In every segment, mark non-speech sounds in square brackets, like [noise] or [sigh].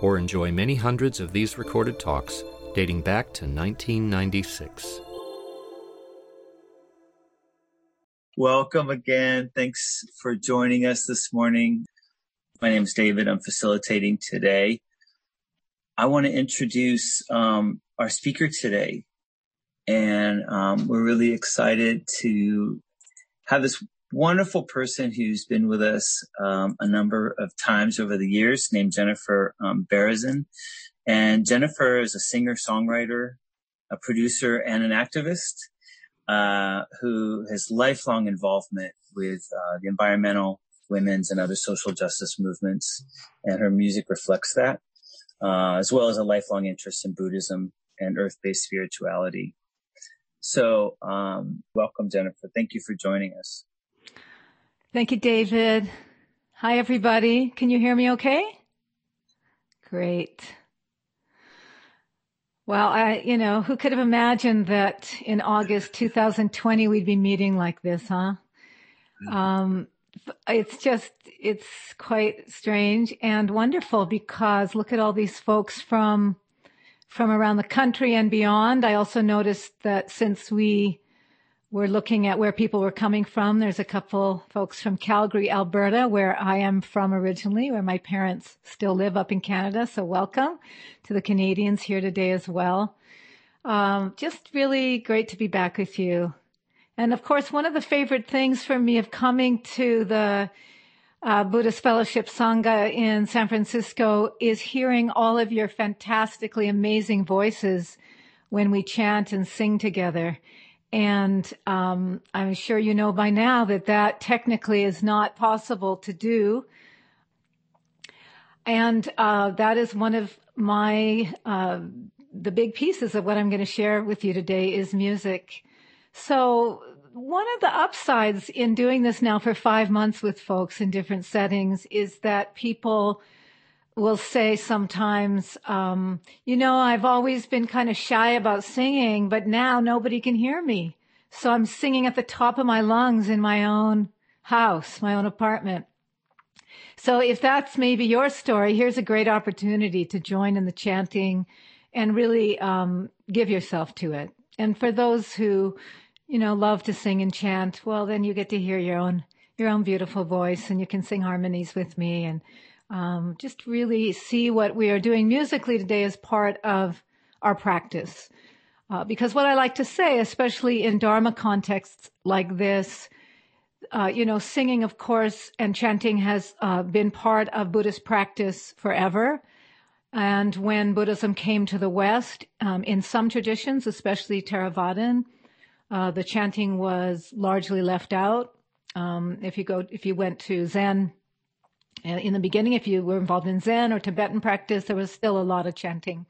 or enjoy many hundreds of these recorded talks dating back to 1996. Welcome again. Thanks for joining us this morning. My name is David. I'm facilitating today. I want to introduce um, our speaker today. And um, we're really excited to have this wonderful person who's been with us um, a number of times over the years named Jennifer um, Berezan. And Jennifer is a singer songwriter, a producer, and an activist uh, who has lifelong involvement with uh, the environmental, women's, and other social justice movements. And her music reflects that, uh, as well as a lifelong interest in Buddhism and earth-based spirituality. So, um, welcome, Jennifer. Thank you for joining us. Thank you, David. Hi, everybody. Can you hear me okay? Great. Well, I, you know, who could have imagined that in August 2020 we'd be meeting like this, huh? Mm-hmm. Um, it's just, it's quite strange and wonderful because look at all these folks from, from around the country and beyond. I also noticed that since we we're looking at where people were coming from. There's a couple folks from Calgary, Alberta, where I am from originally, where my parents still live up in Canada. So welcome to the Canadians here today as well. Um, just really great to be back with you. And of course, one of the favorite things for me of coming to the uh, Buddhist Fellowship Sangha in San Francisco is hearing all of your fantastically amazing voices when we chant and sing together. And um, I'm sure you know by now that that technically is not possible to do. And uh, that is one of my uh, the big pieces of what I'm going to share with you today is music. So one of the upsides in doing this now for five months with folks in different settings is that people will say sometimes, um, you know, I've always been kind of shy about singing, but now nobody can hear me. So I'm singing at the top of my lungs in my own house, my own apartment. So if that's maybe your story, here's a great opportunity to join in the chanting and really um, give yourself to it. And for those who, you know, love to sing and chant, well, then you get to hear your own your own beautiful voice, and you can sing harmonies with me and um, just really see what we are doing musically today as part of our practice. Uh, because what I like to say, especially in Dharma contexts like this, uh, you know, singing, of course, and chanting has uh, been part of Buddhist practice forever. And when Buddhism came to the West, um, in some traditions, especially Theravadan, uh, the chanting was largely left out. Um, if you go, if you went to Zen in the beginning, if you were involved in Zen or Tibetan practice, there was still a lot of chanting.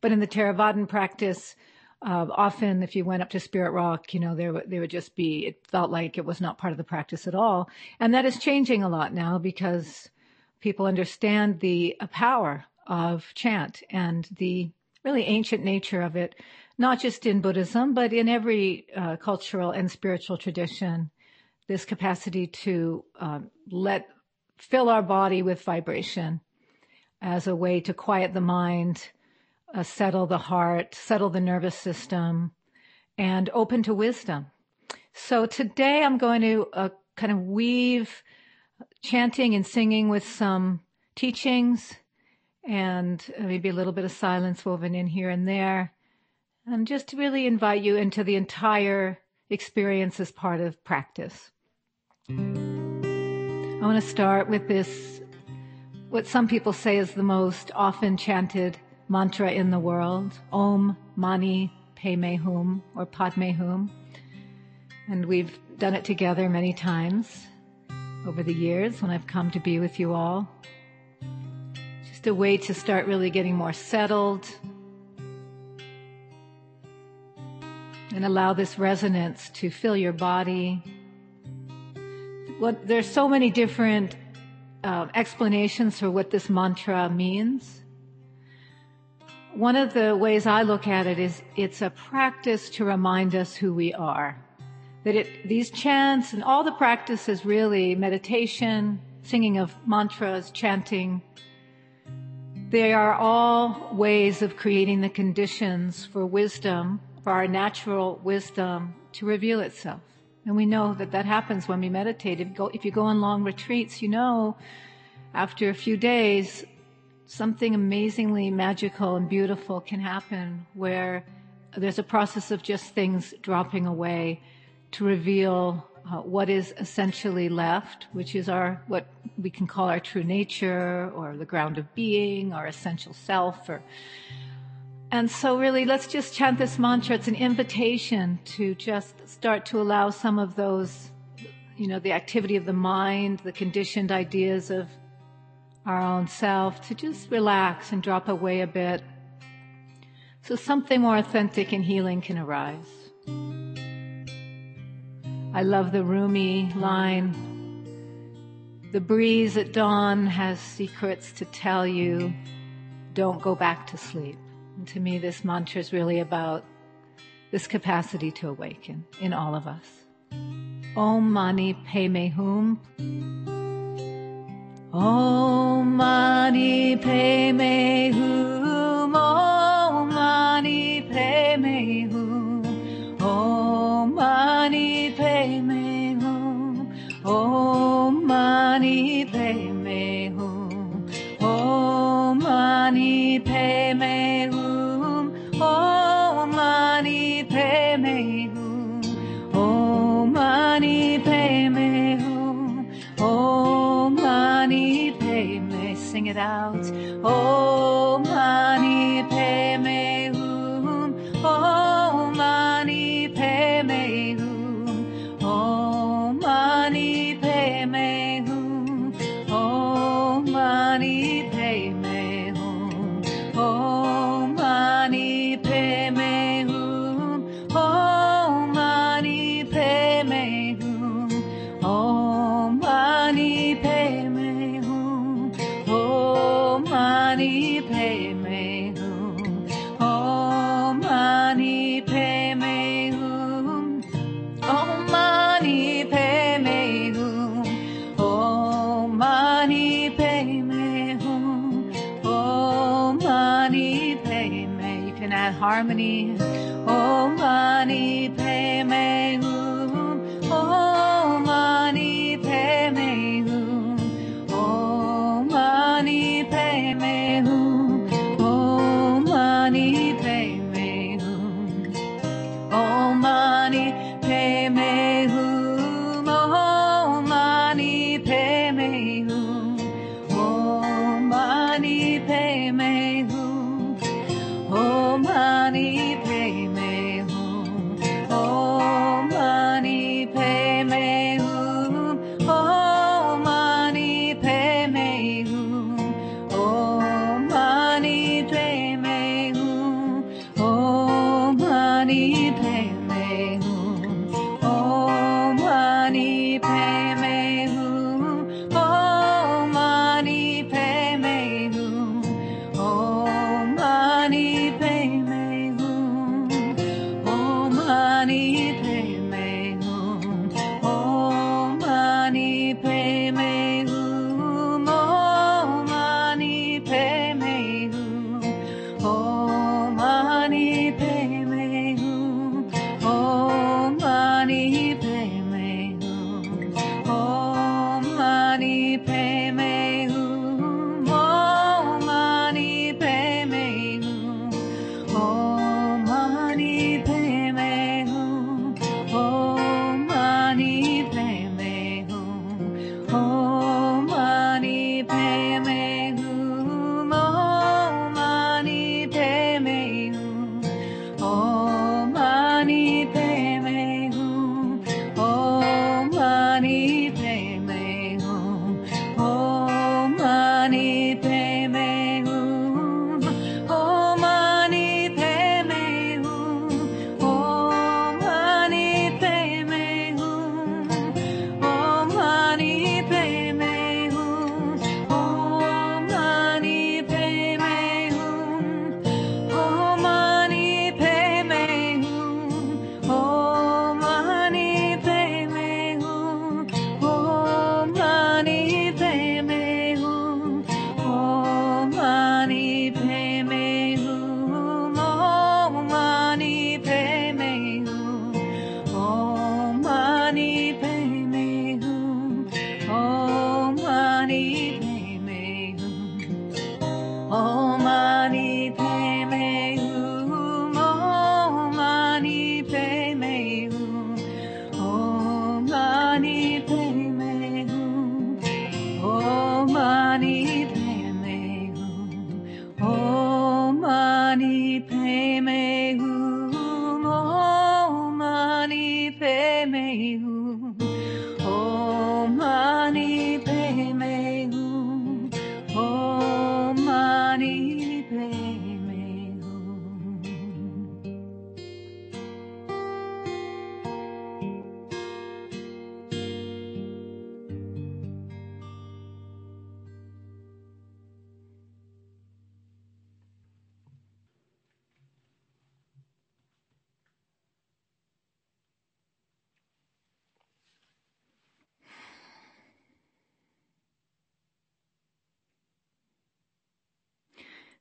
But in the Theravadan practice, uh, often if you went up to Spirit Rock, you know, there, there would just be, it felt like it was not part of the practice at all. And that is changing a lot now because people understand the uh, power of chant and the really ancient nature of it, not just in Buddhism, but in every uh, cultural and spiritual tradition. This capacity to um, let fill our body with vibration as a way to quiet the mind, uh, settle the heart, settle the nervous system, and open to wisdom. So today I'm going to uh, kind of weave chanting and singing with some teachings and maybe a little bit of silence woven in here and there. And just to really invite you into the entire experience as part of practice. I want to start with this, what some people say is the most often chanted mantra in the world, Om Mani Padme Hum or Padme Hum. And we've done it together many times over the years when I've come to be with you all. Just a way to start really getting more settled, and allow this resonance to fill your body. What, there's so many different uh, explanations for what this mantra means. One of the ways I look at it is it's a practice to remind us who we are. That it, these chants and all the practices really, meditation, singing of mantras, chanting, they are all ways of creating the conditions for wisdom, for our natural wisdom to reveal itself. And we know that that happens when we meditate. If you go, if you go on long retreats, you know, after a few days, something amazingly magical and beautiful can happen where there's a process of just things dropping away to reveal uh, what is essentially left, which is our what we can call our true nature or the ground of being, our essential self, or and so really let's just chant this mantra. It's an invitation to just start to allow some of those, you know, the activity of the mind, the conditioned ideas of our own self to just relax and drop away a bit so something more authentic and healing can arise. I love the Rumi line. The breeze at dawn has secrets to tell you. Don't go back to sleep. And to me, this mantra is really about this capacity to awaken in all of us. Om Mani Padme Hum. Om Mani Padme Hum. Om Mani Padme Hum. Om Mani Padme Hum. Om Mani Padme Hum. Om Mani Padme Hum. out. Oh.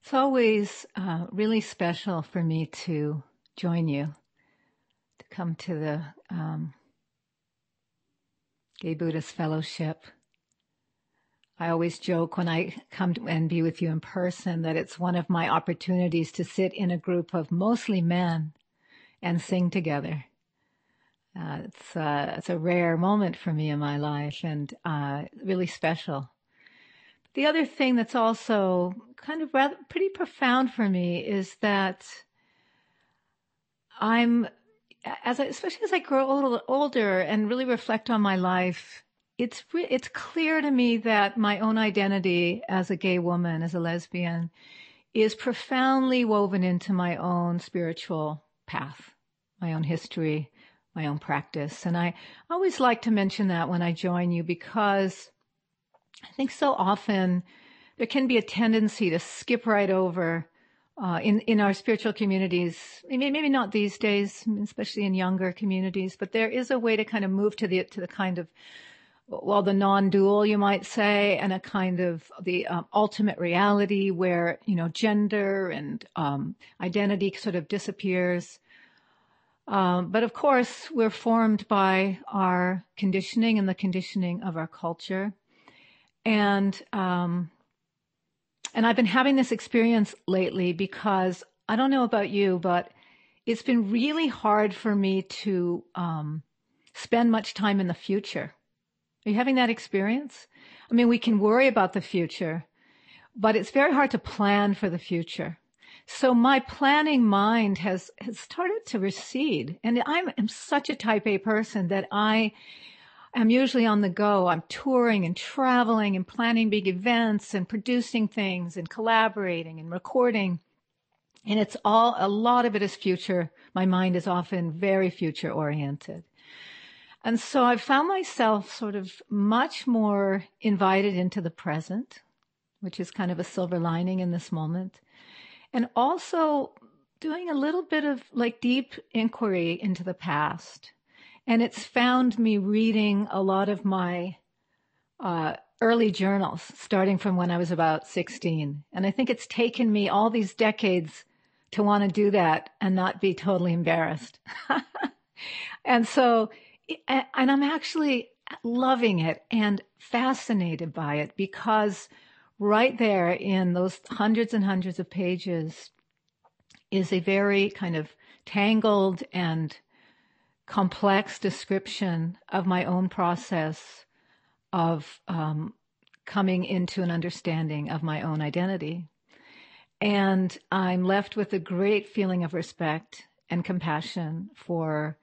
It's always uh, really special for me to join you, to come to the um, Gay Buddhist Fellowship. I always joke when I come and be with you in person that it's one of my opportunities to sit in a group of mostly men and sing together. Uh, it's, uh, it's a rare moment for me in my life and uh, really special. The other thing that's also kind of rather pretty profound for me is that I'm as I, especially as I grow a little older and really reflect on my life, it's re- it's clear to me that my own identity as a gay woman, as a lesbian, is profoundly woven into my own spiritual path, my own history, my own practice. And I always like to mention that when I join you because I think so often there can be a tendency to skip right over uh, in in our spiritual communities. Maybe not these days, especially in younger communities, but there is a way to kind of move to the to the kind of well, the non-dual, you might say, and a kind of the um, ultimate reality where you know gender and um, identity sort of disappears. Um, but of course, we're formed by our conditioning and the conditioning of our culture. And, um, and I've been having this experience lately because I don't know about you, but it's been really hard for me to, um, spend much time in the future. Are you having that experience? I mean, we can worry about the future, but it's very hard to plan for the future. So my planning mind has, has started to recede. And I'm, I'm such a type A person that I I'm usually on the go. I'm touring and traveling and planning big events and producing things and collaborating and recording. And it's all, a lot of it is future. My mind is often very future oriented. And so I've found myself sort of much more invited into the present, which is kind of a silver lining in this moment. And also doing a little bit of like deep inquiry into the past and it's found me reading a lot of my uh, early journals, starting from when I was about 16. And I think it's taken me all these decades to want to do that and not be totally embarrassed. [laughs] and so, and I'm actually loving it and fascinated by it because right there in those hundreds and hundreds of pages is a very kind of tangled and complex description of my own process of um, coming into an understanding of my own identity. And I'm left with a great feeling of respect and compassion for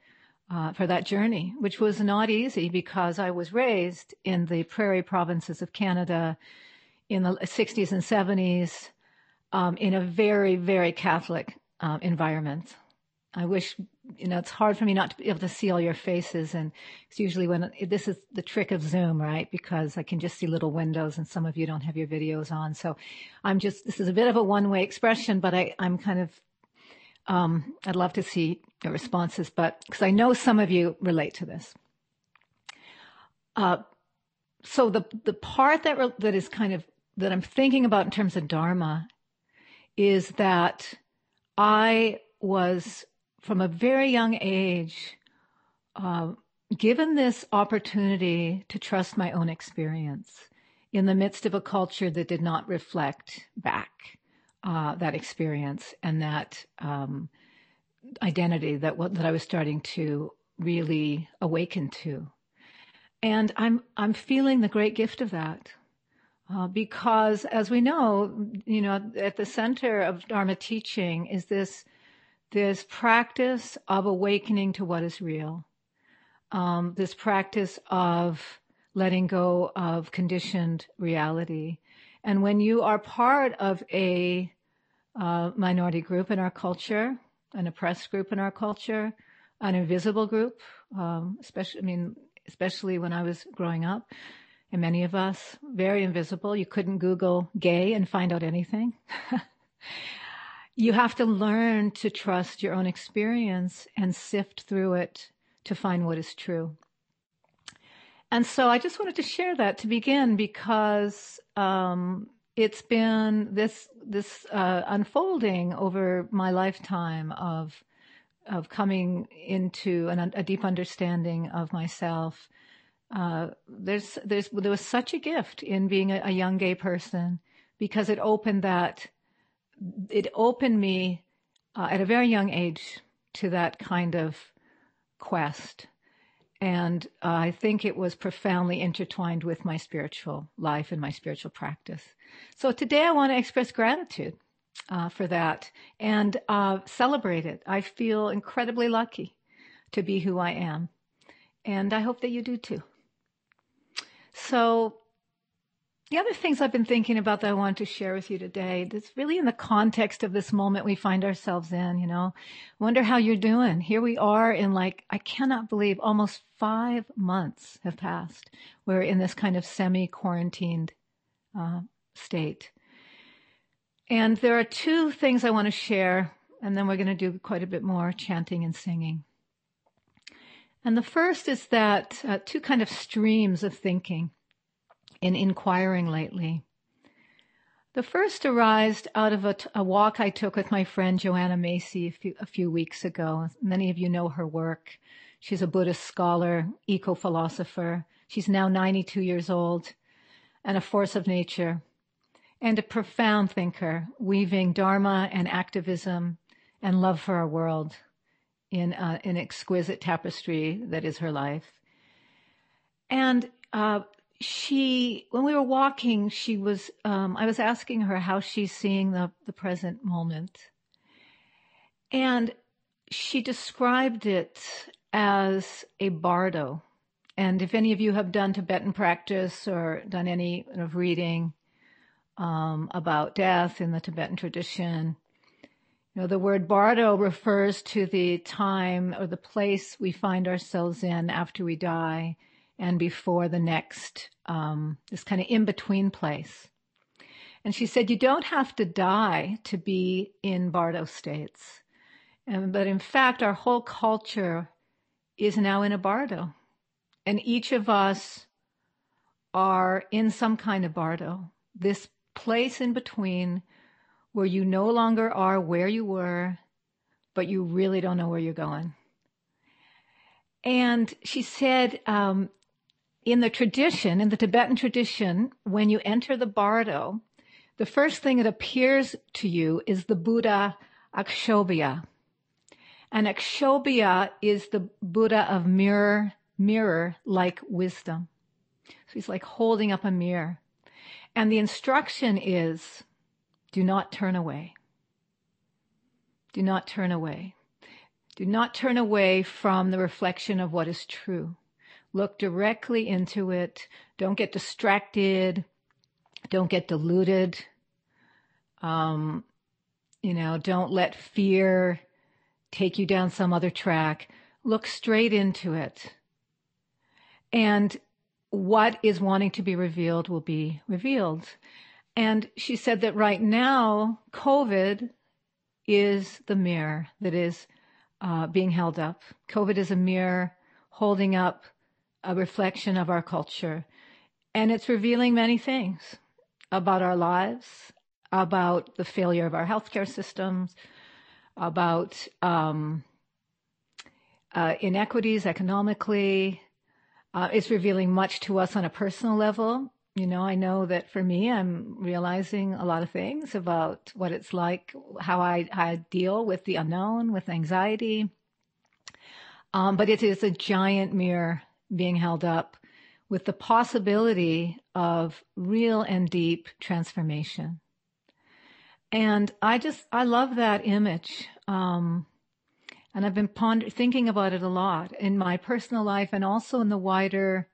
uh, for that journey, which was not easy because I was raised in the prairie provinces of Canada in the 60s and 70s um, in a very, very Catholic uh, environment. I wish, you know, it's hard for me not to be able to see all your faces. And it's usually when this is the trick of Zoom, right? Because I can just see little windows and some of you don't have your videos on. So I'm just, this is a bit of a one way expression, but I, I'm kind of, um, I'd love to see your responses, but because I know some of you relate to this. Uh, so the, the part that, re- that is kind of, that I'm thinking about in terms of Dharma is that I was from a very young age, uh, given this opportunity to trust my own experience in the midst of a culture that did not reflect back uh, that experience and that um, identity that that I was starting to really awaken to, and I'm I'm feeling the great gift of that. Uh, because as we know, you know, at the center of Dharma teaching is this this practice of awakening to what is real, um, this practice of letting go of conditioned reality. And when you are part of a uh, minority group in our culture, an oppressed group in our culture, an invisible group, um, especially, I mean, especially when I was growing up, and many of us, very invisible. You couldn't Google gay and find out anything. [laughs] you have to learn to trust your own experience and sift through it to find what is true. And so I just wanted to share that to begin because um, it's been this this uh, unfolding over my lifetime of of coming into an, a deep understanding of myself. Uh, there's there's there was such a gift in being a, a young gay person because it opened that it opened me uh, at a very young age to that kind of quest. And uh, I think it was profoundly intertwined with my spiritual life and my spiritual practice. So today I want to express gratitude uh, for that and uh, celebrate it. I feel incredibly lucky to be who I am. And I hope that you do too. So the other things I've been thinking about that I want to share with you today, that's really in the context of this moment we find ourselves in, you know. Wonder how you're doing. Here we are in like, I cannot believe almost five months have passed. We're in this kind of semi quarantined uh, state. And there are two things I want to share, and then we're going to do quite a bit more chanting and singing. And the first is that uh, two kind of streams of thinking in inquiring lately. The first arose out of a, walk I took with my friend Joanna Macy a few, a few weeks ago. Many of you know her work. She's a Buddhist scholar, eco philosopher. She's now 92 years old and a force of nature and a profound thinker, weaving Dharma and activism and love for our world in uh, an exquisite tapestry that is her life. And uh, she, when we were walking, she was, um, I was asking her how she's seeing the, the present moment. And she described it as a bardo. And if any of you have done Tibetan practice or done any of reading um, about death in the Tibetan tradition, you know, the word bardo refers to the time or the place we find ourselves in after we die and before the next, um, this kind of in between place. And she said, you don't have to die to be in Bardo states. And, but in fact, our whole culture is now in a Bardo. And each of us are in some kind of Bardo, this place in between where you no longer are where you were, but you really don't know where you're going. And she said, um, in the tradition, in the Tibetan tradition, when you enter the bardo, the first thing that appears to you is the Buddha Akshobhya. And Akshobhya is the Buddha of mirror, mirror like wisdom. So he's like holding up a mirror. And the instruction is do not turn away. Do not turn away. Do not turn away from the reflection of what is true. Look directly into it. Don't get distracted. Don't get deluded. Um, you know, don't let fear take you down some other track. Look straight into it. And what is wanting to be revealed will be revealed. And she said that right now, COVID is the mirror that is uh, being held up. COVID is a mirror holding up a reflection of our culture. And it's revealing many things about our lives, about the failure of our healthcare systems, about um, uh, inequities economically. Uh, it's revealing much to us on a personal level. You know, I know that for me, I'm realizing a lot of things about what it's like, how I, I deal with the unknown, with anxiety. Um, but it is a giant mirror being held up with the possibility of real and deep transformation. And I just, I love that image. Um, And I've been ponder- thinking about it a lot in my personal life and also in the wider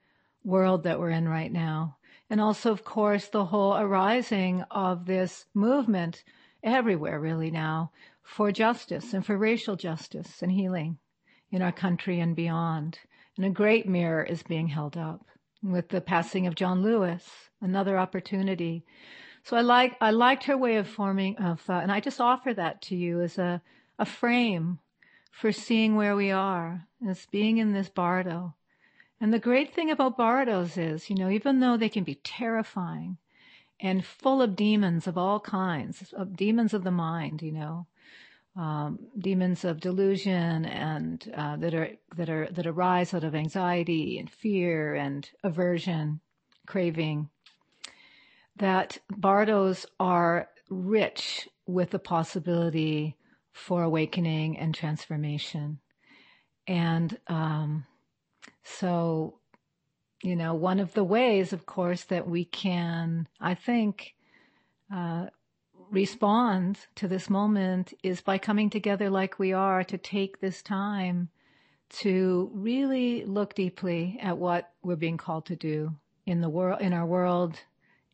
world that we're in right now. And also, of course, the whole arising of this movement everywhere really now for justice and for racial justice and healing in our country and beyond. And a great mirror is being held up with the passing of John Lewis, another opportunity. So I like I liked her way of forming of thought, and I just offer that to you as a a frame for seeing where we are as being in this bardo. And the great thing about bardos is, you know, even though they can be terrifying and full of demons of all kinds, of demons of the mind, you know, um, demons of delusion and uh, that are that are that arise out of anxiety and fear and aversion, craving. That bardos are rich with the possibility for awakening and transformation, and um, so you know one of the ways, of course, that we can, I think. Uh, respond to this moment is by coming together like we are to take this time to really look deeply at what we're being called to do in the world, in our world,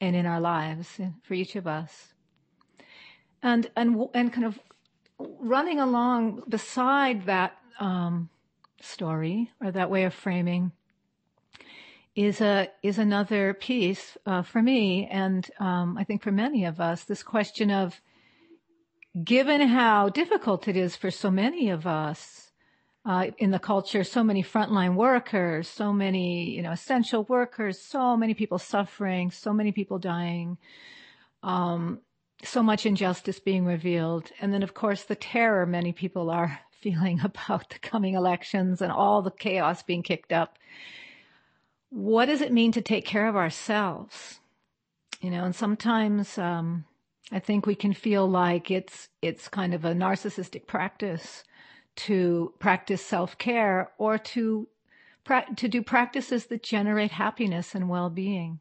and in our lives for each of us. And and and kind of running along beside that um, story or that way of framing is a is another piece uh, for me, and um, I think for many of us, this question of given how difficult it is for so many of us uh, in the culture, so many frontline workers, so many you know essential workers, so many people suffering, so many people dying. Um, so much injustice being revealed. And then, of course, the terror many people are [laughs] feeling [laughs] about the coming elections and all the chaos being kicked up what does it mean to take care of ourselves? You know, and sometimes um, I think we can feel like it's it's kind of a narcissistic practice to practice self care or to to do practices that generate happiness and well being.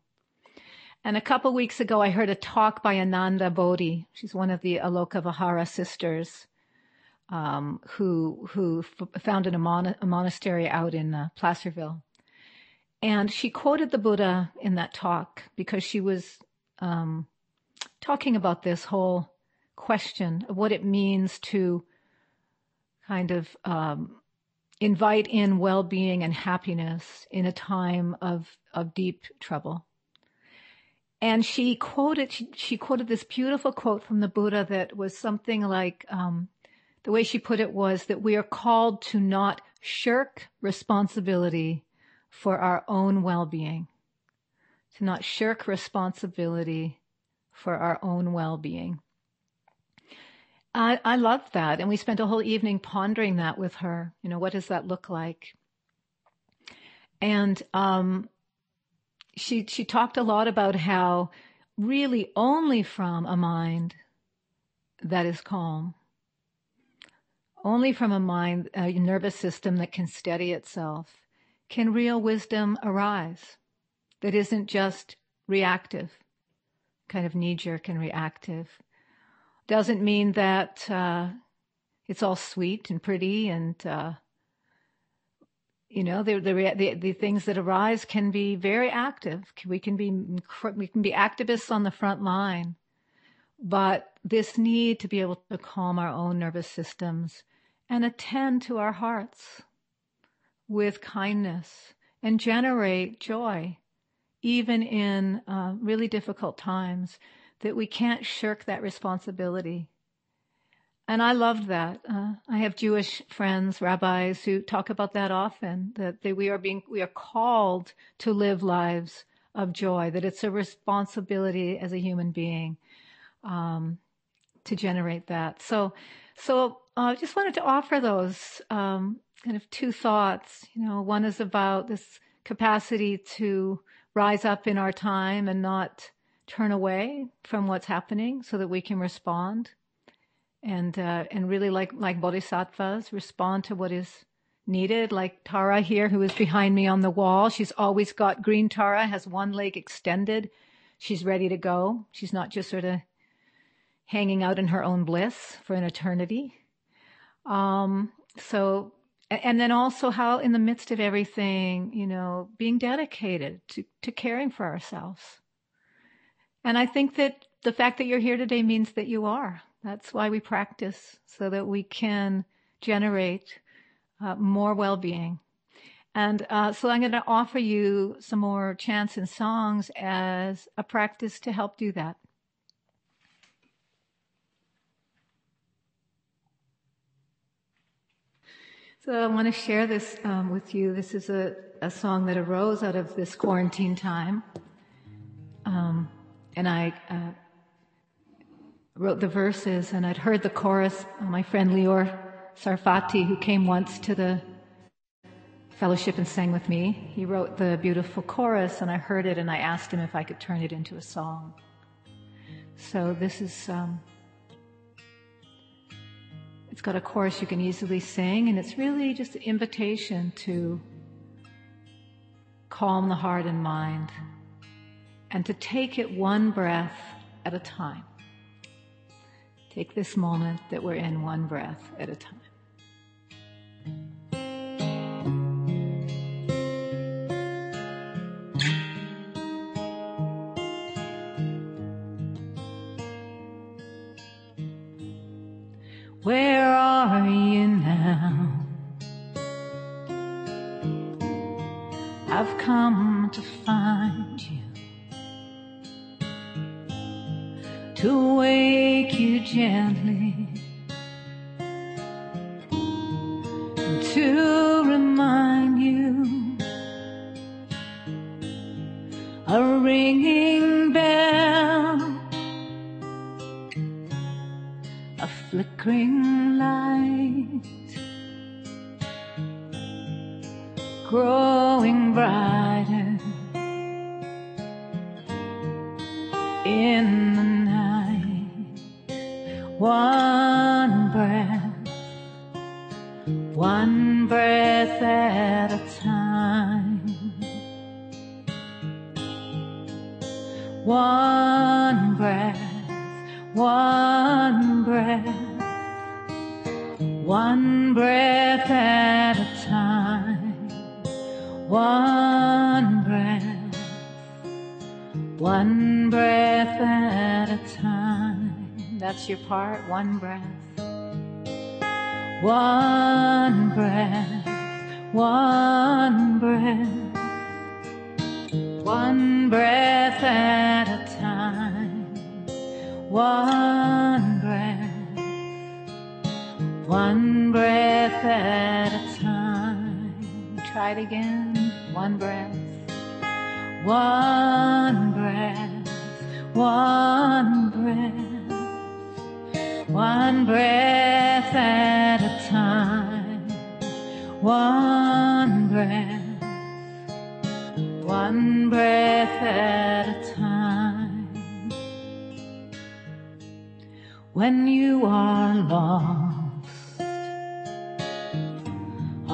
And a couple weeks ago, I heard a talk by Ananda Bodhi. She's one of the Aloka Vihara sisters, um, who who f- founded a, mon- a, monastery out in uh, Placerville. And she quoted the Buddha in that talk because she was um, talking about this whole question of what it means to kind of um, invite in well-being and happiness in a time of of deep trouble. And she quoted she, she quoted this beautiful quote from the Buddha that was something like um, the way she put it was that we are called to not shirk responsibility for our own well-being, to not shirk responsibility for our own well-being. I, I loved that. And we spent a whole evening pondering that with her. You know, what does that look like? And, um, she, she talked a lot about how really only from a mind that is calm, only from a mind, a nervous system that can steady itself, can real wisdom arise that isn't just reactive, kind of knee jerk and reactive. Doesn't mean that uh, it's all sweet and pretty and uh, you know the, the, the the things that arise can be very active. We can be we can be activists on the front line, but this need to be able to calm our own nervous systems and attend to our hearts with kindness and generate joy, even in uh, really difficult times, that we can't shirk that responsibility. And I loved that. Uh, I have Jewish friends, rabbis who talk about that often, that they, we are being, we are called to live lives of joy, that it's a responsibility as a human being, um, to generate that. So, so I uh, just wanted to offer those, um, kind of two thoughts. You know, one is about this capacity to rise up in our time and not turn away from what's happening so that we can respond. And uh, and really like like bodhisattvas respond to what is needed. Like tara here who is behind me on the wall she's always got green tara has one leg extended. She's ready to go. She's not just sort of hanging out in her own bliss for an eternity. Um, so, and then also how in the midst of everything, you know, being dedicated to, to caring for ourselves. And I think that the fact that you're here today means that you are. That's why we practice so that we can generate uh, more well-being. And uh, so I'm going to offer you some more chants and songs as a practice to help do that. So I want to share this um, with you. This is a, a song that arose out of this quarantine time. Um, and I uh, wrote the verses and I'd heard the chorus. My friend Lior Sarfati, who came once to the fellowship and sang with me, he wrote the beautiful chorus and I heard it and I asked him if I could turn it into a song. So this is, um, it's got a chorus you can easily sing and it's really just an invitation to calm the heart and mind and to take it one breath at a time. Take this moment that we're in one breath at a time. To find you. to wake you gently, to remind you a ringing bell, a flickering Part 1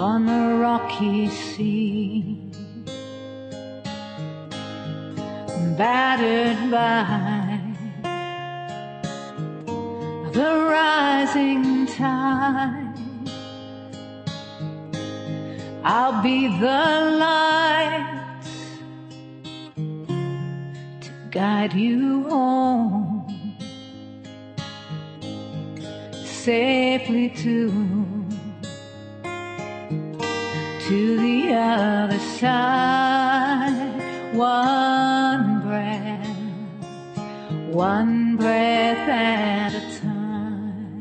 on a rocky sea, battered by the rising tide. I'll be the light to guide you home safely to to the other side. One breath, one breath at a time.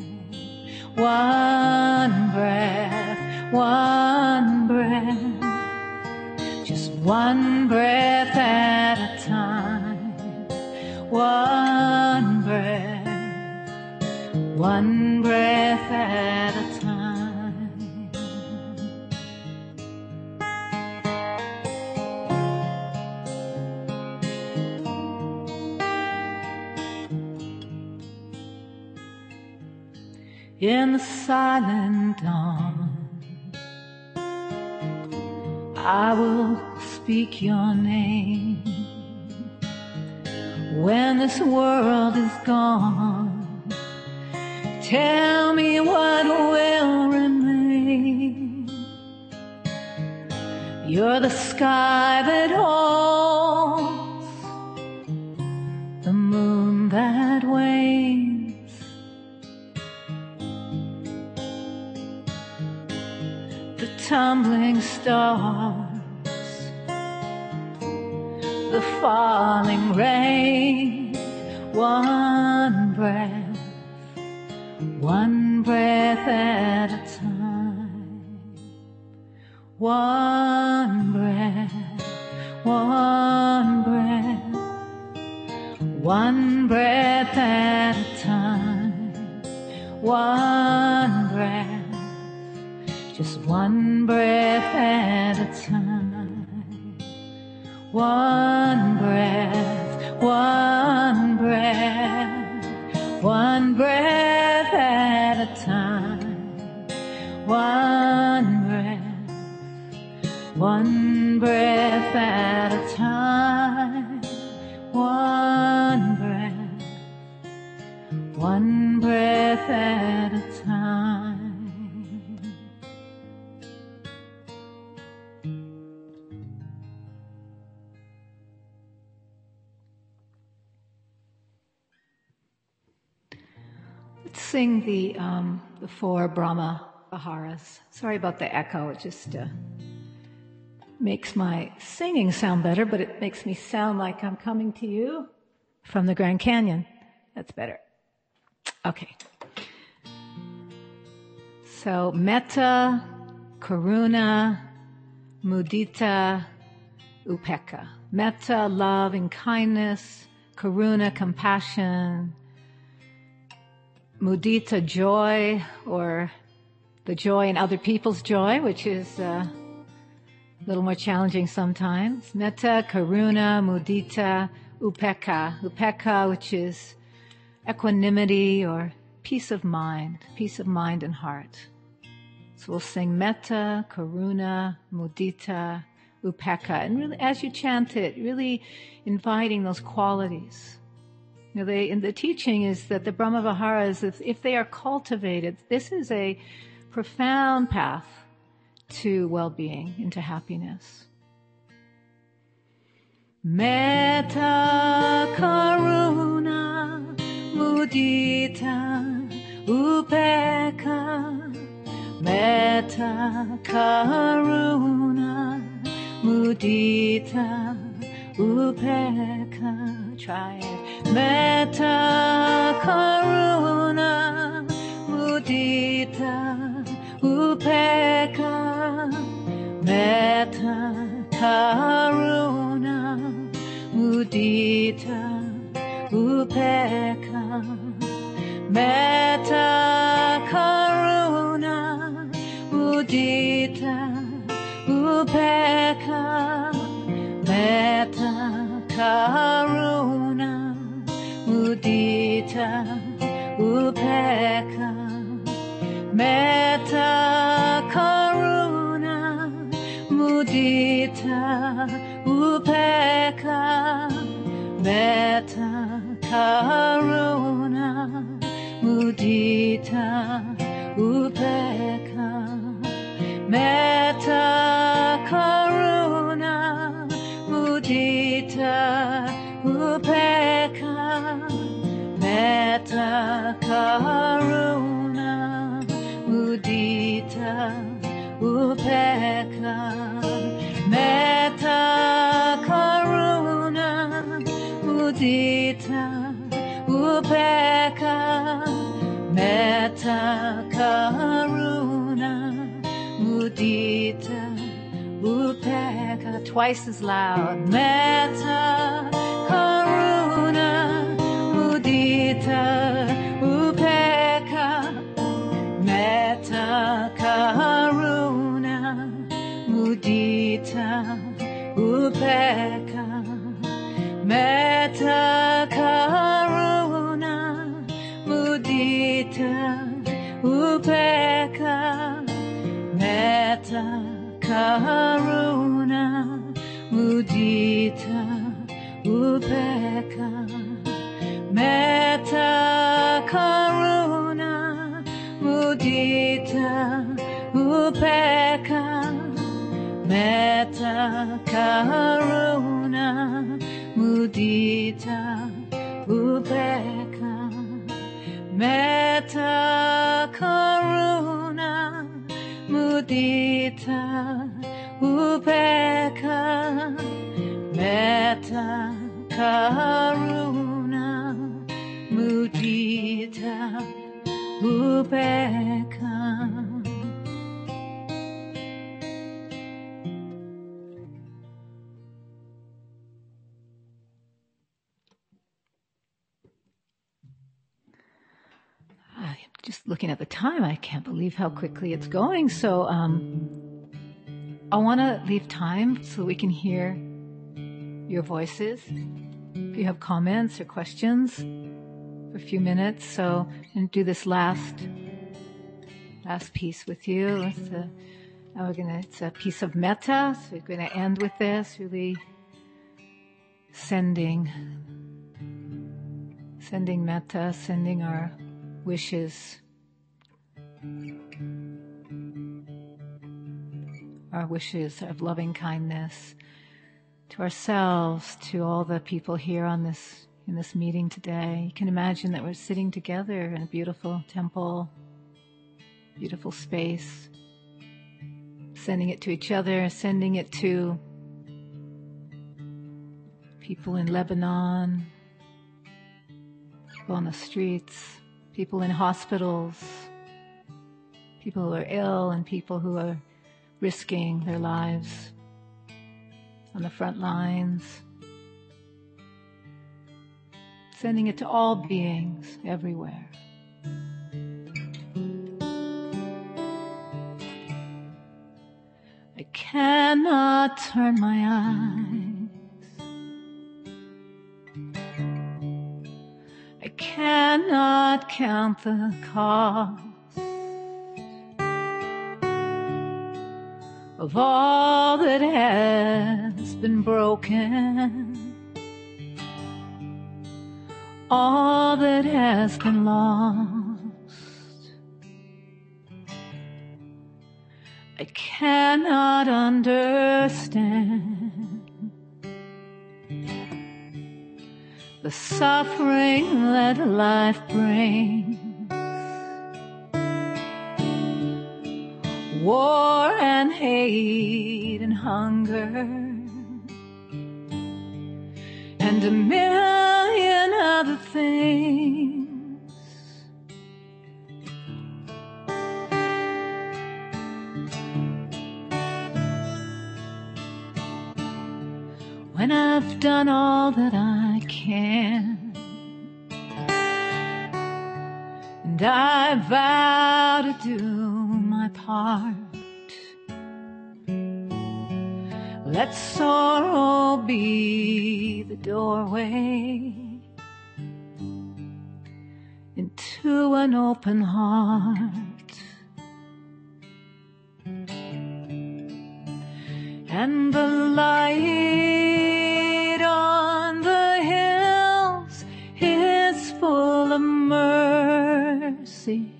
One breath, one breath, just one breath at a time, one breath, one breath in the silent dawn. I will speak your name when this world is gone. Tell me what will remain. You're the sky that holds. The tumbling stars, the falling rain, one breath, one breath at a time. One breath, one breath, one breath at a time. One one breath at a time. One breath, one breath, one breath at a time. One The um, the four Brahma Viharas. Sorry about the echo. It just uh, makes my singing sound better, but it makes me sound like I'm coming to you from the Grand Canyon. That's better. Okay. So metta, karuna, mudita, upeka. Metta, love and kindness. Karuna, compassion. Mudita, joy, or the joy in other people's joy, which is uh, a little more challenging sometimes. Metta, karuna, mudita, upeka. Upeka, which is equanimity or peace of mind, peace of mind and heart. So we'll sing metta, karuna, mudita, upeka. And really, as you chant it, really inviting those qualities. You know, they, and the teaching is that the Brahma Viharas, if, if they are cultivated, this is a profound path to well-being, into happiness. Metta, karuna, mudita, upeka. Metta, karuna, mudita, upeka trae meta karuna mudita upeka mettā, karuna mudita upeka metta karuna, mudita, upeka. Metta, karuna, mudita, upeka. Metta, karuna, mudita, upeka. Metta, karuna, mudita, upeka. Metta, karuna, mudita, upeka. Metta, karuna, mudita, upeka. Metta, karuna, mudita, upeka. Twice as loud. Metta, karuna, mudita, Mudita, upeka metacaruna, mudita upeka metacaruna, mudita upeka metacaruna, mudita upeka metta karuna mudita upeka. Metta karuna mudita upeka. Metta karuna mudita upeka just looking at the time, I can't believe how quickly it's going. So, um, I want to leave time so we can hear your voices. If you have comments or questions for a few minutes. So, and do this last, last piece with you. It's a, we're gonna, it's a piece of metta. So we're gonna end with this, really sending, sending metta, sending our wishes, our wishes of loving kindness to ourselves, to all the people here on this in this meeting today. You can imagine that we're sitting together in a beautiful temple, beautiful space, sending it to each other, sending it to people in Lebanon, people on the streets, people in hospitals, people who are ill, and people who are risking their lives on the front lines. Sending it to all beings everywhere. I cannot turn my eyes I cannot count the cost of all that has been broken, all that has been lost. I cannot understand the suffering that life brings. War and hate and hunger and a million other things. When I've done all that I can. And I vow to do my part. Let sorrow be the doorway into an open heart. And the light full of mercy. The wind in the trees, it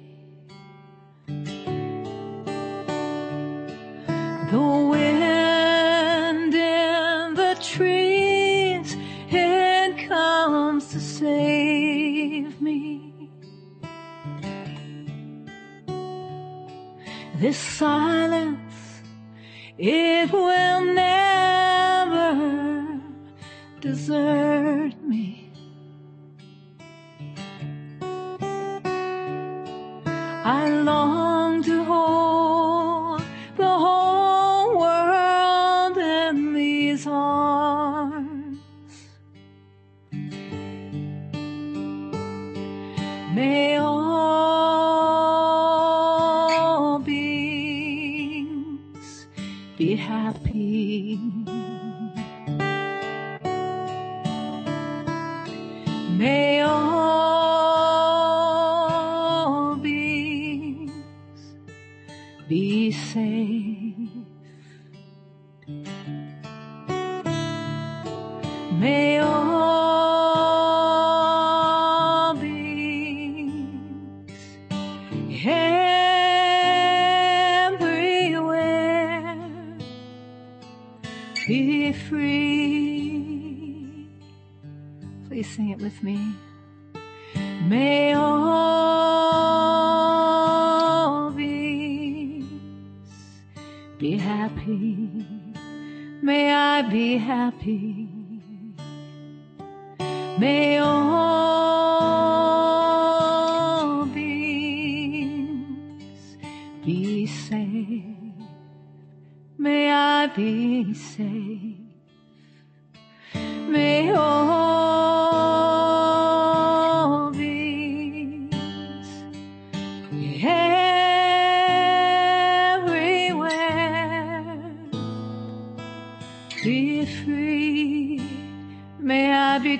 This silence, it will never desert me. I long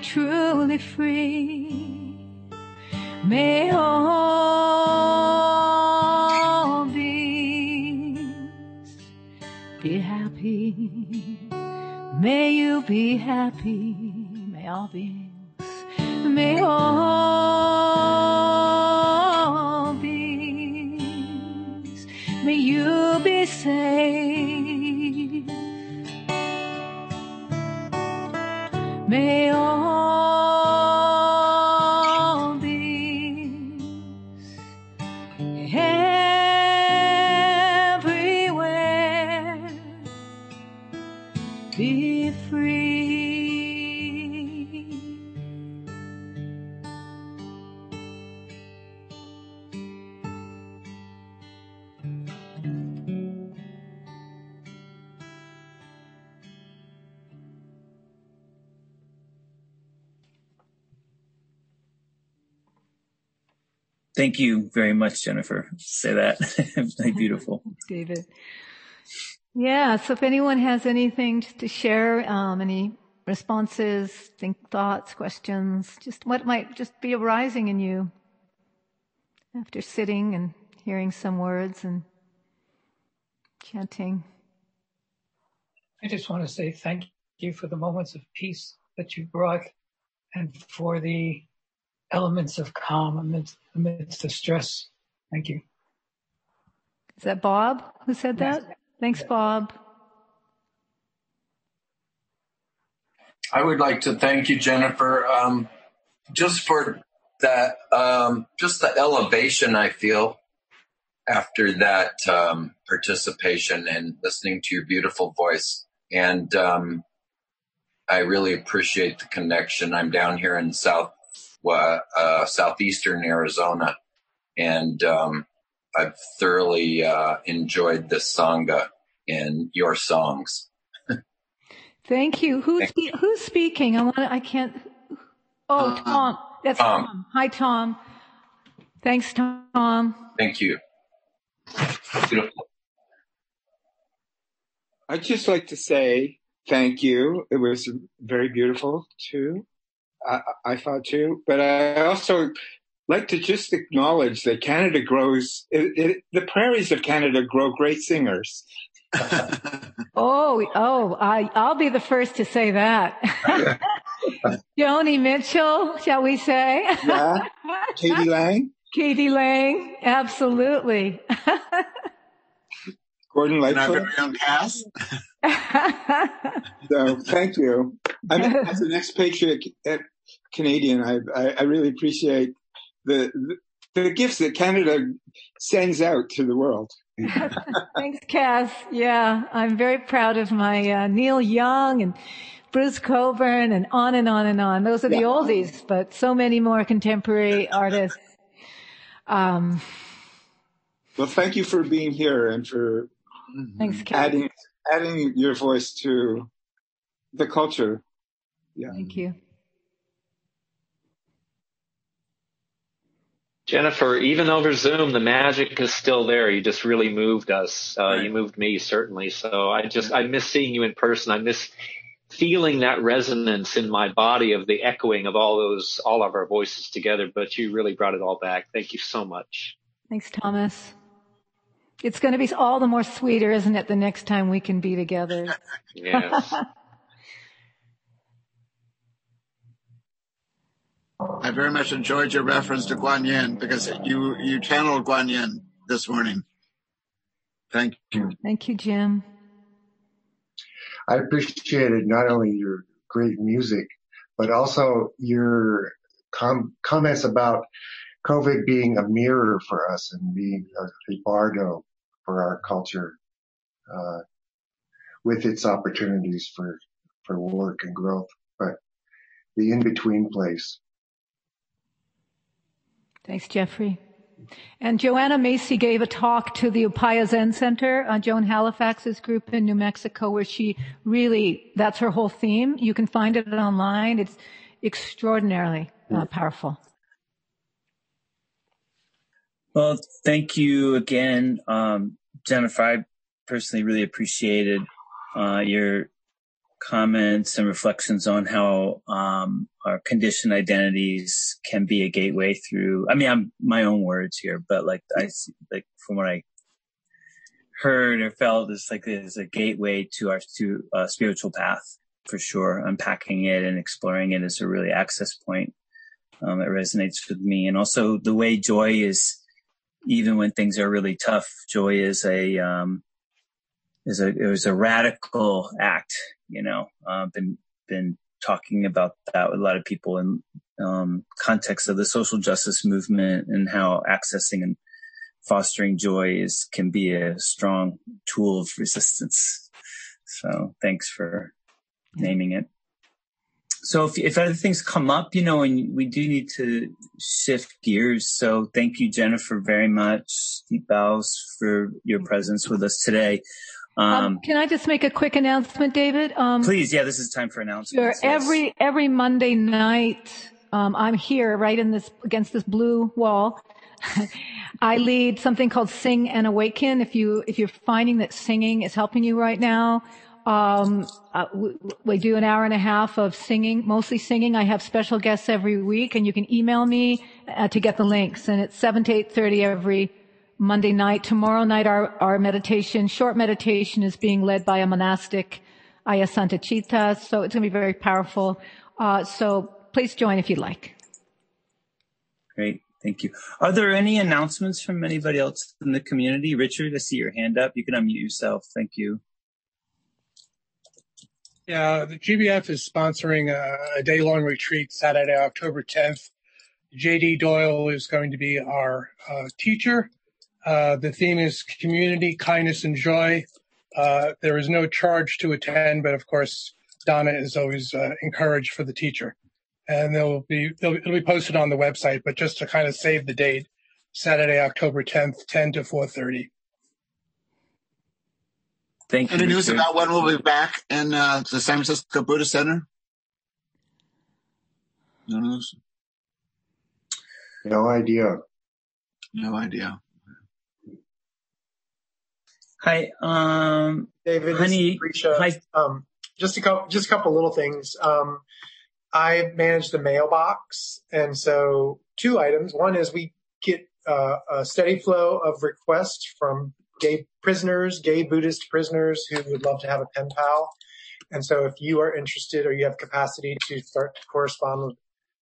truly free. May Thank you very much, Jennifer. Say that. [laughs] Very [laughs] beautiful. David. Yeah, so if anyone has anything to share, um, any responses, think thoughts, questions, just what might just be arising in you after sitting and hearing some words and chanting. I just want to say thank you for the moments of peace that you brought and for the elements of calm amidst, amidst the stress. Thank you. Is that Bob who said that? Yes. Thanks, Bob. I would like to thank you, Jennifer, um, just for that, um, just the elevation I feel after that um, participation and listening to your beautiful voice. And um, I really appreciate the connection. I'm down here in South uh, uh, southeastern Arizona, and um, I've thoroughly uh, enjoyed the sangha and your songs. Thank you. Who's Thank spe- who's speaking? I want. I can't. Oh, Uh, Tom. That's Tom. Tom. Hi, Tom. Thanks, Tom. Thank you. Beautiful. I'd just like to say thank you. It was very beautiful too. I, I thought too, but I also like to just acknowledge that Canada grows, it, it, the prairies of Canada grow great singers. [laughs] Oh, oh, I, I'll be the first to say that. [laughs] Joni Mitchell, shall we say? Yeah. [laughs] k.d. lang, k.d. lang, absolutely. Gordon and our Lightfoot. very own Cass. [laughs] So thank you. I mean, [laughs] as an expatriate Canadian, I, I, I really appreciate the, the the gifts that Canada sends out to the world. [laughs] Thanks, Cass. Yeah, I'm very proud of my uh, Neil Young and Bruce Cockburn and on and on and on. Those are the oldies, but so many more contemporary artists. Um, Well, thank you for being here and for thanks, Cass. adding adding your voice to the culture. Yeah. Thank you. Jennifer, even over Zoom, the magic is still there. You just really moved us. Uh, Right. You moved me certainly. So I just, I miss seeing you in person. I miss feeling that resonance in my body of the echoing of all those, all of our voices together. But you really brought it all back. Thank you so much. Thanks, Thomas. It's going to be all the more sweeter, isn't it, the next time we can be together? [laughs] Yes. [laughs] I very much enjoyed your reference to Guan Yin because you you channeled Guan Yin this morning. Thank you. Thank you, Jim. I appreciated not only your great music, but also your com- comments about COVID being a mirror for us and being a, a bardo for our culture, uh, with its opportunities for, for work and growth, but the in-between place. Thanks, Jeffrey. And Joanna Macy gave a talk to the Upaya Zen Center, uh, Joan Halifax's group in New Mexico, where she really, that's her whole theme. You can find it online. It's extraordinarily uh, powerful. Well, thank you again, um, Jennifer. I personally really appreciated uh, your comments and reflections on how um, our conditioned identities can be a gateway through. I mean, I'm my own words here, but like I like from what I heard or felt, it's like there's a gateway to our to a spiritual path for sure. Unpacking it and exploring it is a really access point um, that resonates with me, and also the way joy is. Even when things are really tough, joy is a um, is a it was a radical act you know, uh, been, been talking about that with a lot of people in, um, context of the social justice movement and how accessing and fostering joy is, can be a strong tool of resistance. So thanks for naming it. So if, if other things come up, you know, and we do need to shift gears. So thank you, Jennifer, very much. Deep bows for your presence with us today. Um, um, can I just make a quick announcement, David? Um, please, yeah, this is time for announcements. Sure. Yes. Every every Monday night, um, I'm here, right in this against this blue wall. [laughs] I lead something called Sing and Awaken. If you if you're finding that singing is helping you right now, um, uh, we, we, do an hour and a half of singing, mostly singing. I have special guests every week, and you can email me uh, to get the links. And it's seven to eight thirty every Monday night. Tomorrow night, our, our meditation, short meditation is being led by a monastic, Aya Chita. So it's going to be very powerful. Uh, so please join if you'd like. Great. Thank you. Are there any announcements from anybody else in the community? Richard, I see your hand up. You can unmute yourself. Thank you. Yeah, the GBF is sponsoring a, a day long retreat Saturday, October 10th. JD Doyle is going to be our uh, teacher. Uh, the theme is community, kindness, and joy. Uh, there is no charge to attend, but of course, Dana is always uh, encouraged for the teacher. And they'll be, they'll, it'll be posted on the website, but just to kind of save the date, Saturday, October 10th, 10 to 4.30. Thank you. Any news about when we'll be back in uh, the San Francisco Buddhist Center? No news? No idea. No idea. Hi, um, David. honey. Hi. Um, just a couple, just a couple little things. Um, I manage the mailbox, and so two items. One is we get uh, a steady flow of requests from gay prisoners, gay Buddhist prisoners who would love to have a pen pal. And so, if you are interested or you have capacity to start to correspond with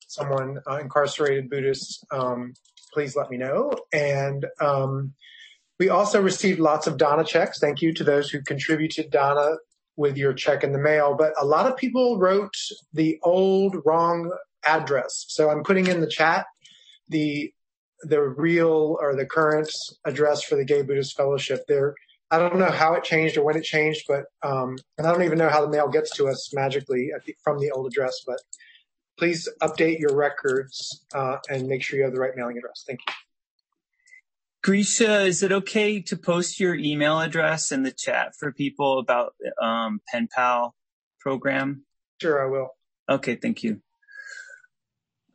someone uh, incarcerated Buddhist, um, please let me know. And um, we also received lots of Dana checks. Thank you to those who contributed Dana with your check in the mail. But a lot of people wrote the old wrong address. So I'm putting in the chat the the real or the current address for the Gay Buddhist Fellowship. There, I don't know how it changed or when it changed, but um, and I don't even know how the mail gets to us magically the, from the old address. But please update your records uh, and make sure you have the right mailing address. Thank you. Grisha, is it okay to post your email address in the chat for people about um, Pen Pal program? Sure, I will. Okay, thank you.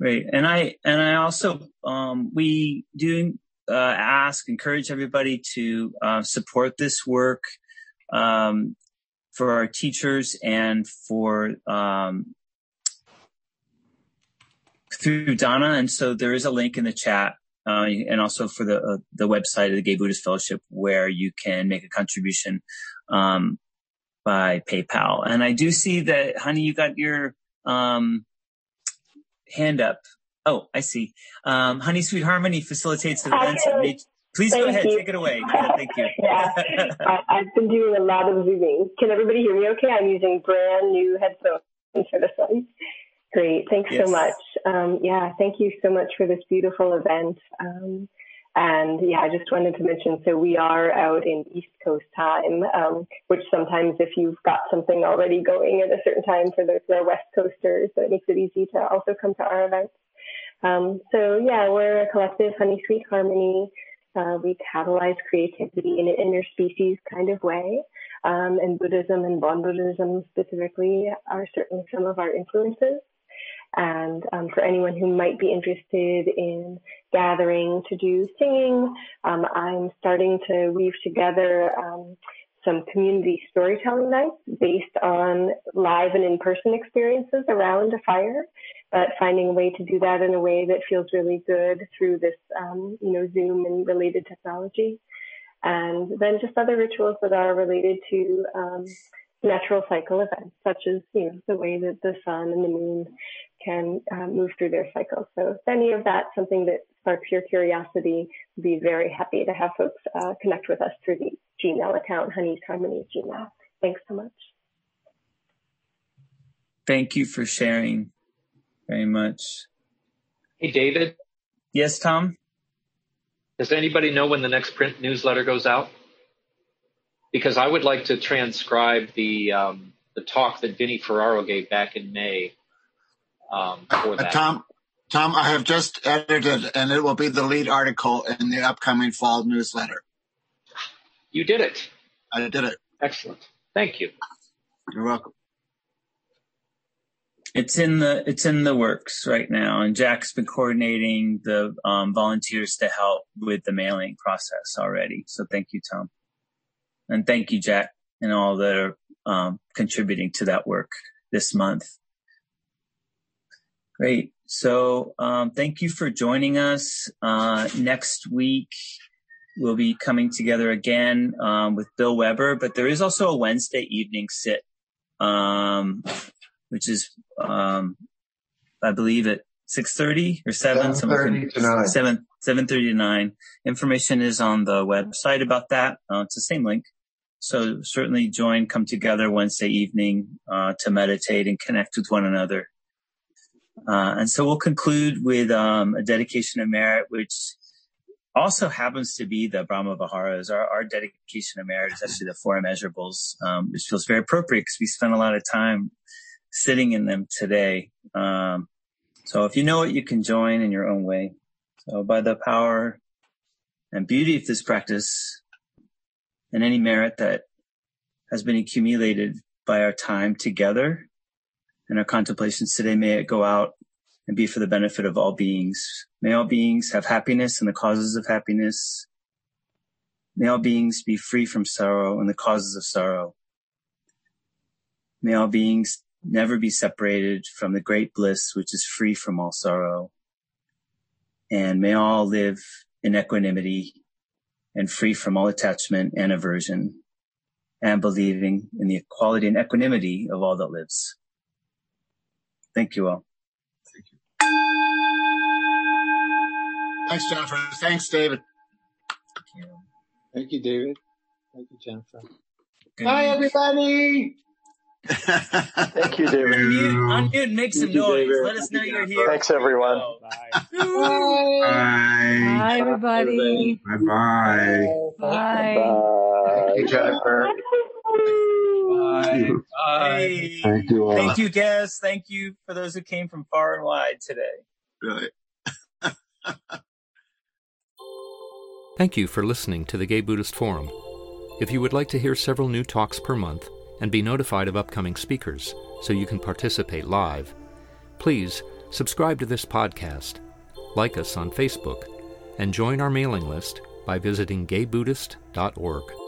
Great, and I and I also um, we do uh, ask encourage everybody to uh, support this work um, for our teachers and for um, through Dana. and so there is a link in the chat uh, and also for the uh, the website of the Gay Buddhist Fellowship, where you can make a contribution um, by PayPal. And I do see that, honey, you got your um, hand up. Oh, I see. Um, honey Sweet Harmony facilitates events at Please go ahead. you. Take it away. [laughs] Yeah, thank you. yeah, I, I've been doing a lot of zooming. Can everybody hear me okay? I'm using brand new headphones for this one. Great. Thanks Yes. so much. Um, yeah, thank you so much for this beautiful event. Um, and yeah, I just wanted to mention, so we are out in East Coast time, um, which sometimes if you've got something already going at a certain time for those who are West Coasters, so it makes it easy to also come to our events. Um, so yeah, we're a collective honey sweet harmony. Uh, we catalyze creativity in an interspecies kind of way. Um, and Buddhism and Bon Buddhism specifically are certainly some of our influences. And um, for anyone who might be interested in gathering to do singing, um, I'm starting to weave together um, some community storytelling nights based on live and in-person experiences around a fire, but finding a way to do that in a way that feels really good through this, um, you know, Zoom and related technology. And then just other rituals that are related to um, natural cycle events, such as you know the way that the sun and the moon can uh, move through their cycle. So if any of that something that sparks your curiosity, we'd be very happy to have folks uh, connect with us through the Gmail account, Honey's Harmony Gmail. Thanks so much. Thank you for sharing very much. Hey, David, Yes, Tom? does anybody know when the next print newsletter goes out? Because I would like to transcribe the um, the talk that Vinny Ferraro gave back in May um, for Uh, that. Tom, Tom, I have just edited, and it will be the lead article in the upcoming fall newsletter. You did it. I did it. Excellent. Thank you. You're welcome. It's in the it's in the works right now, and Jack's been coordinating the um, volunteers to help with the mailing process already. So thank you, Tom, and thank you, Jack, and all that are um, contributing to that work this month. Great. So um, thank you for joining us. Uh, next week we'll be coming together again um, with Bill Weber, but there is also a Wednesday evening sit. Um, which is um I believe at six thirty or seven. Someone 7:30 to 9. Seven seven thirty to nine. Information is on the website about that. Uh, it's the same link. So certainly join, come together Wednesday evening uh, to meditate and connect with one another. Uh, and so we'll conclude with um, a dedication of merit, which also happens to be the Brahma Viharas. Our, our dedication of merit is actually the four immeasurables, um, which feels very appropriate because we spent a lot of time sitting in them today. Um, so if you know it, you can join in your own way. So by the power and beauty of this practice and any merit that has been accumulated by our time together and our contemplations today, may it go out and be for the benefit of all beings. May all beings have happiness and the causes of happiness. May all beings be free from sorrow and the causes of sorrow. May all beings never be separated from the great bliss which is free from all sorrow. And may all live in equanimity and free from all attachment and aversion and believing in the equality and equanimity of all that lives. Thank you all. Thanks, Jennifer. Thanks, David. Thank you, Thank you David. Thank you, Jennifer. Good Bye, everybody. [laughs] Thank you, David. Unmute, unmute, and make some you, noise. David. Let us know you're here. Thanks, everyone. Bye. Bye, everybody. Bye-bye. Bye. Bye. Thank you, Jennifer. Bye. [laughs] Bye. Thank you all. Thank you, guests. Thank you for those who came from far and wide today. Really. [laughs] Thank you for listening to the Gay Buddhist Forum. If you would like to hear several new talks per month and be notified of upcoming speakers so you can participate live, please subscribe to this podcast, like us on Facebook, and join our mailing list by visiting gaybuddhist.org.